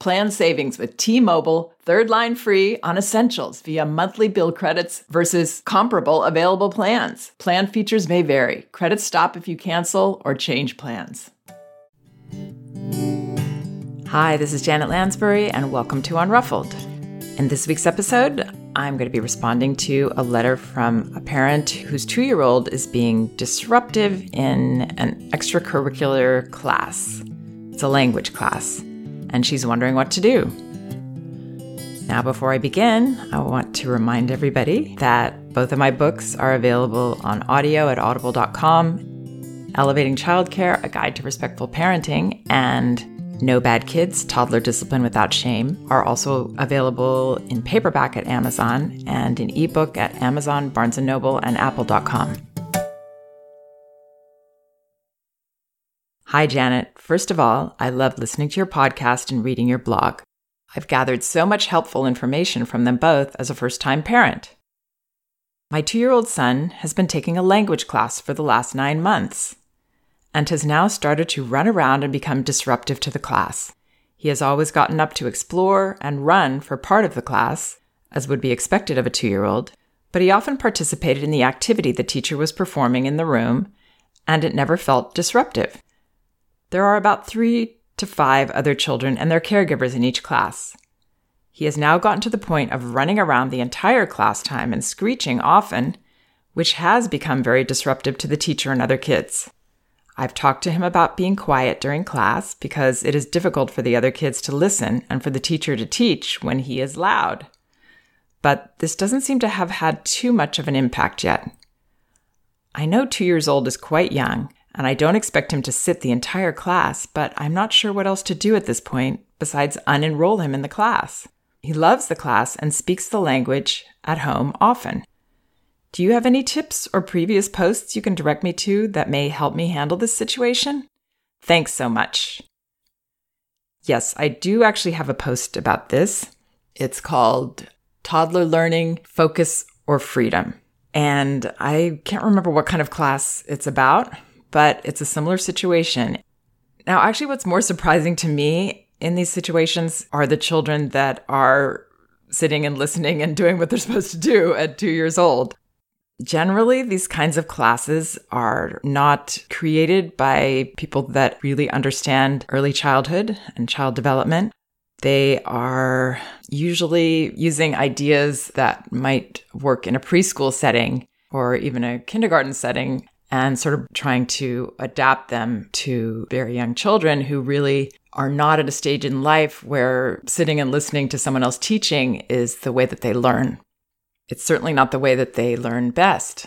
Plan savings with T-Mobile, third line free on essentials via monthly bill credits versus comparable available plans. Plan features may vary. Credits stop if you cancel or change plans. Hi, this is Janet Lansbury, and welcome to Unruffled. In this week's episode, I'm going to be responding to a letter from a parent whose two year old is being disruptive in an extracurricular class. It's a language class and she's wondering what to do. Now, before I begin, I want to remind everybody that both of my books are available on audio at audible.com Elevating Childcare, A Guide to Respectful Parenting, and No Bad Kids Toddler Discipline Without Shame are also available in paperback at Amazon and in ebook at Amazon, Barnes & Noble, and apple.com. Hi, Janet. First of all, I love listening to your podcast and reading your blog. I've gathered so much helpful information from them both as a first time parent. My two year old son has been taking a language class for the last nine months and has now started to run around and become disruptive to the class. He has always gotten up to explore and run for part of the class, as would be expected of a two year old, but he often participated in the activity the teacher was performing in the room, and it never felt disruptive. There are about three to five other children and their caregivers in each class. He has now gotten to the point of running around the entire class time and screeching often, which has become very disruptive to the teacher and other kids. I've talked to him about being quiet during class because it is difficult for the other kids to listen and for the teacher to teach when he is loud. But this doesn't seem to have had too much of an impact yet. I know two years old is quite young, and I don't expect him to sit the entire class, but I'm not sure what else to do at this point besides unenroll him in the class. He loves the class and speaks the language at home often. Do you have any tips or previous posts you can direct me to that may help me handle this situation? Thanks so much. Yes, I do actually have a post about this. It's called Toddler Learning Focus or Freedom. And I can't remember what kind of class it's about, but it's a similar situation. Now, actually, what's more surprising to me in these situations are the children that are sitting and listening and doing what they're supposed to do at two years old. Generally, these kinds of classes are not created by people that really understand early childhood and child development. They are usually using ideas that might work in a preschool setting or even a kindergarten setting and sort of trying to adapt them to very young children who really are not at a stage in life where sitting and listening to someone else teaching is the way that they learn. It's certainly not the way that they learn best.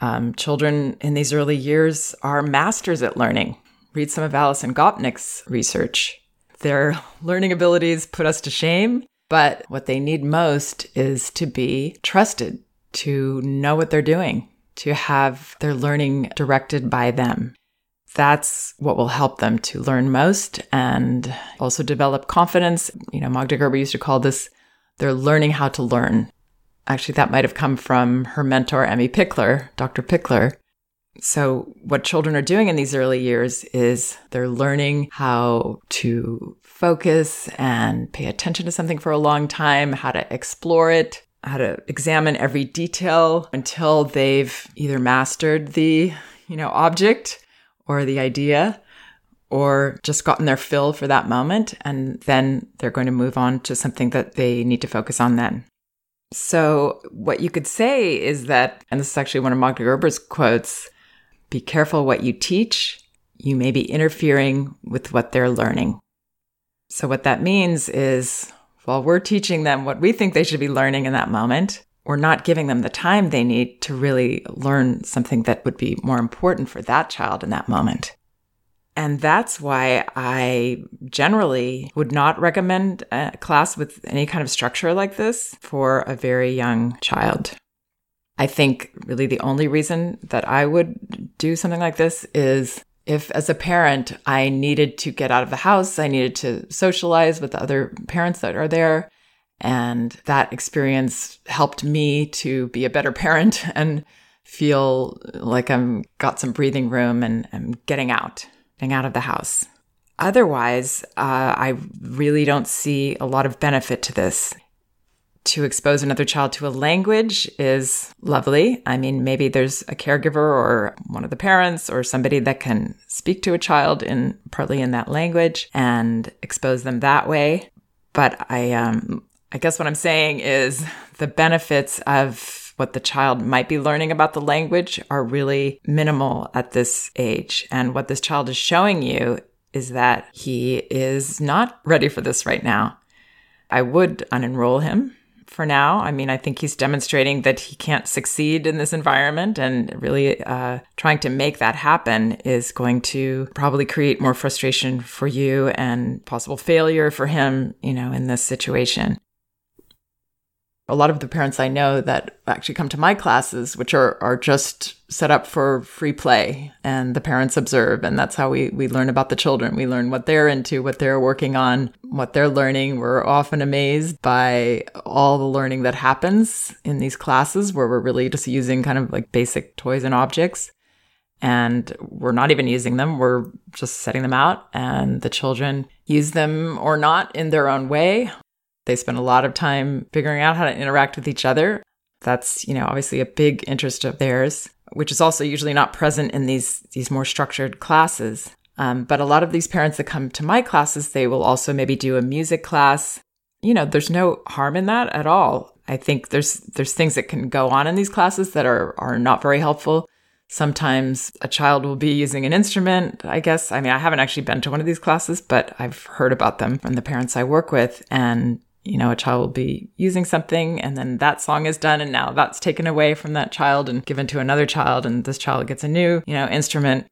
Um, children in these early years are masters at learning. Read some of Alison Gopnik's research. Their learning abilities put us to shame, but what they need most is to be trusted, to know what they're doing, to have their learning directed by them. That's what will help them to learn most and also develop confidence. You know, Magda Gerber used to call this they're learning how to learn. Actually, that might have come from her mentor, Emmi Pikler, Dr. Pikler. So, what children are doing in these early years is they're learning how to focus and pay attention to something for a long time, how to explore it, how to examine every detail until they've either mastered the, you know, object or the idea or just gotten their fill for that moment. And then they're going to move on to something that they need to focus on then. So, what you could say is that, and this is actually one of Magda Gerber's quotes be careful what you teach. You may be interfering with what they're learning. So, what that means is while we're teaching them what we think they should be learning in that moment, we're not giving them the time they need to really learn something that would be more important for that child in that moment. And that's why I generally would not recommend a class with any kind of structure like this for a very young child. I think really the only reason that I would do something like this is if, as a parent, I needed to get out of the house, I needed to socialize with the other parents that are there. And that experience helped me to be a better parent and feel like I'm got some breathing room and I'm getting out getting out of the house. Otherwise, uh, I really don't see a lot of benefit to this. To expose another child to a language is lovely. I mean, maybe there's a caregiver or one of the parents or somebody that can speak to a child in partly in that language and expose them that way. But I, um, I guess what I'm saying is the benefits of what the child might be learning about the language are really minimal at this age. And what this child is showing you is that he is not ready for this right now. I would unenroll him for now. I mean, I think he's demonstrating that he can't succeed in this environment, and really uh, trying to make that happen is going to probably create more frustration for you and possible failure for him, you know, in this situation a lot of the parents I know that actually come to my classes, which are, are just set up for free play and the parents observe. And that's how we, we learn about the children. We learn what they're into, what they're working on, what they're learning. We're often amazed by all the learning that happens in these classes where we're really just using kind of like basic toys and objects. And we're not even using them. We're just setting them out and the children use them or not in their own way. They spend a lot of time figuring out how to interact with each other. That's, you know, obviously a big interest of theirs, which is also usually not present in these these more structured classes. Um, but a lot of these parents that come to my classes, they will also maybe do a music class. You know, there's no harm in that at all. I think there's there's things that can go on in these classes that are are not very helpful. Sometimes a child will be using an instrument, I guess. I mean, I haven't actually been to one of these classes, but I've heard about them from the parents I work with. And you know, a child will be using something and then that song is done and now that's taken away from that child and given to another child and this child gets a new, you know, instrument.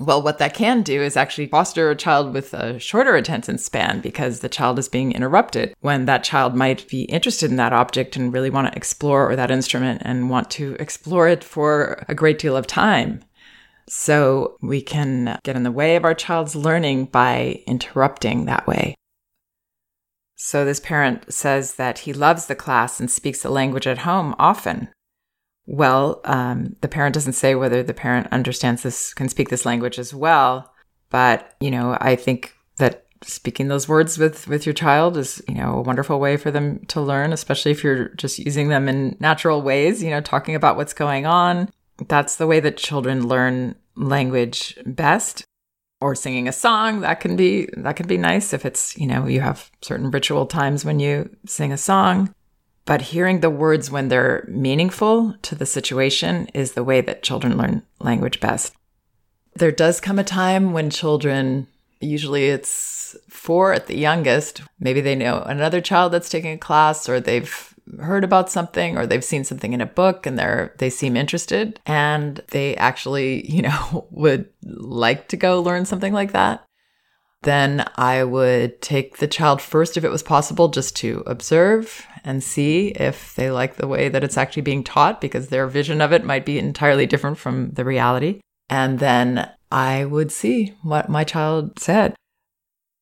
Well, what that can do is actually foster a child with a shorter attention span because the child is being interrupted when that child might be interested in that object and really want to explore or that instrument and want to explore it for a great deal of time. So we can get in the way of our child's learning by interrupting that way. So this parent says that he loves the class and speaks the language at home often. Well, um, the parent doesn't say whether the parent understands this, can speak this language as well. But, you know, I think that speaking those words with, with your child is, you know, a wonderful way for them to learn, especially if you're just using them in natural ways, you know, talking about what's going on. That's the way that children learn language best or singing a song that can be that can be nice if it's you know you have certain ritual times when you sing a song. But hearing the words when they're meaningful to the situation is the way that children learn language best. There does come a time when children usually it's four at the youngest maybe they know another child that's taking a class or they've heard about something or they've seen something in a book and they're they seem interested and they actually, you know, would like to go learn something like that, then I would take the child first if it was possible just to observe and see if they like the way that it's actually being taught because their vision of it might be entirely different from the reality. And then I would see what my child said.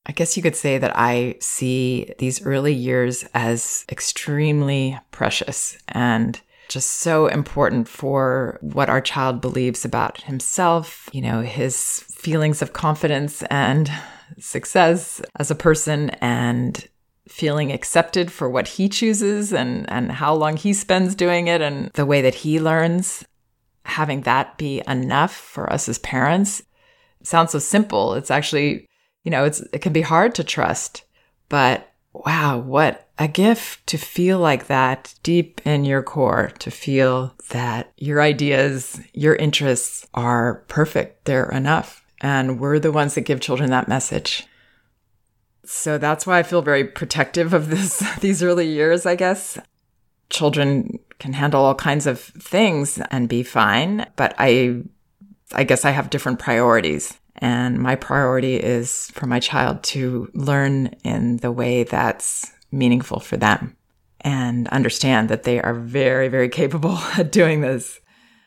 I guess you could say that I see these early years as extremely precious and just so important for what our child believes about himself, you know, his feelings of confidence and success as a person and feeling accepted for what he chooses and, and how long he spends doing it and the way that he learns. Having that be enough for us as parents sounds so simple. It's actually, you know, it's it can be hard to trust, but wow, what a gift to feel like that deep in your core, to feel that your ideas, your interests are perfect. They're enough. And we're the ones that give children that message. So that's why I feel very protective of this, these early years, I guess. Children can handle all kinds of things and be fine, but I, I guess I have different priorities. And my priority is for my child to learn in the way that's meaningful for them and understand that they are very, very capable at doing this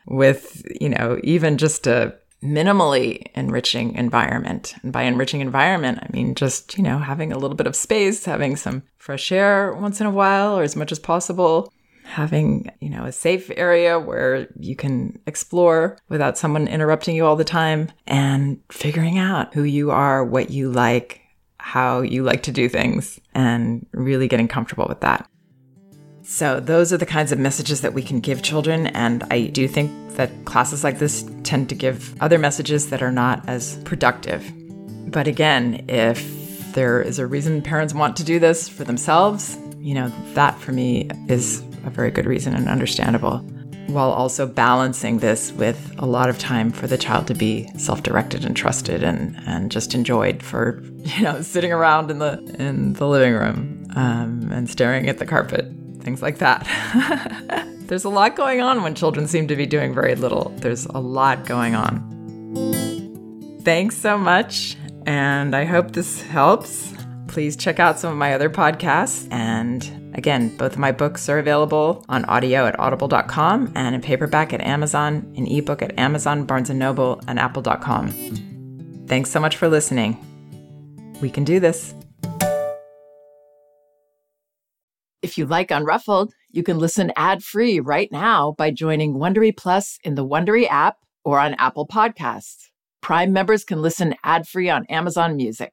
with, you know, even just a minimally enriching environment. And by enriching environment, I mean just, you know, having a little bit of space, having some fresh air once in a while or as much as possible, having, you know, a safe area where you can explore without someone interrupting you all the time and figuring out who you are, what you like, how you like to do things and really getting comfortable with that. So, those are the kinds of messages that we can give children. And I do think that classes like this tend to give other messages that are not as productive. But again, if there is a reason parents want to do this for themselves, you know, that for me is a very good reason and understandable. While also balancing this with a lot of time for the child to be self-directed and trusted and, and just enjoyed for, you know, sitting around in the in the living room um, and staring at the carpet things like that. There's a lot going on when children seem to be doing very little. There's a lot going on. Thanks so much, and I hope this helps. Please check out some of my other podcasts. And again, both of my books are available on audio at audible.com and in paperback at Amazon, in ebook at Amazon, Barnes & Noble, and apple.com. Thanks so much for listening. We can do this. If you like Unruffled, you can listen ad-free right now by joining Wondery Plus in the Wondery app or on Apple Podcasts. Prime members can listen ad-free on Amazon Music.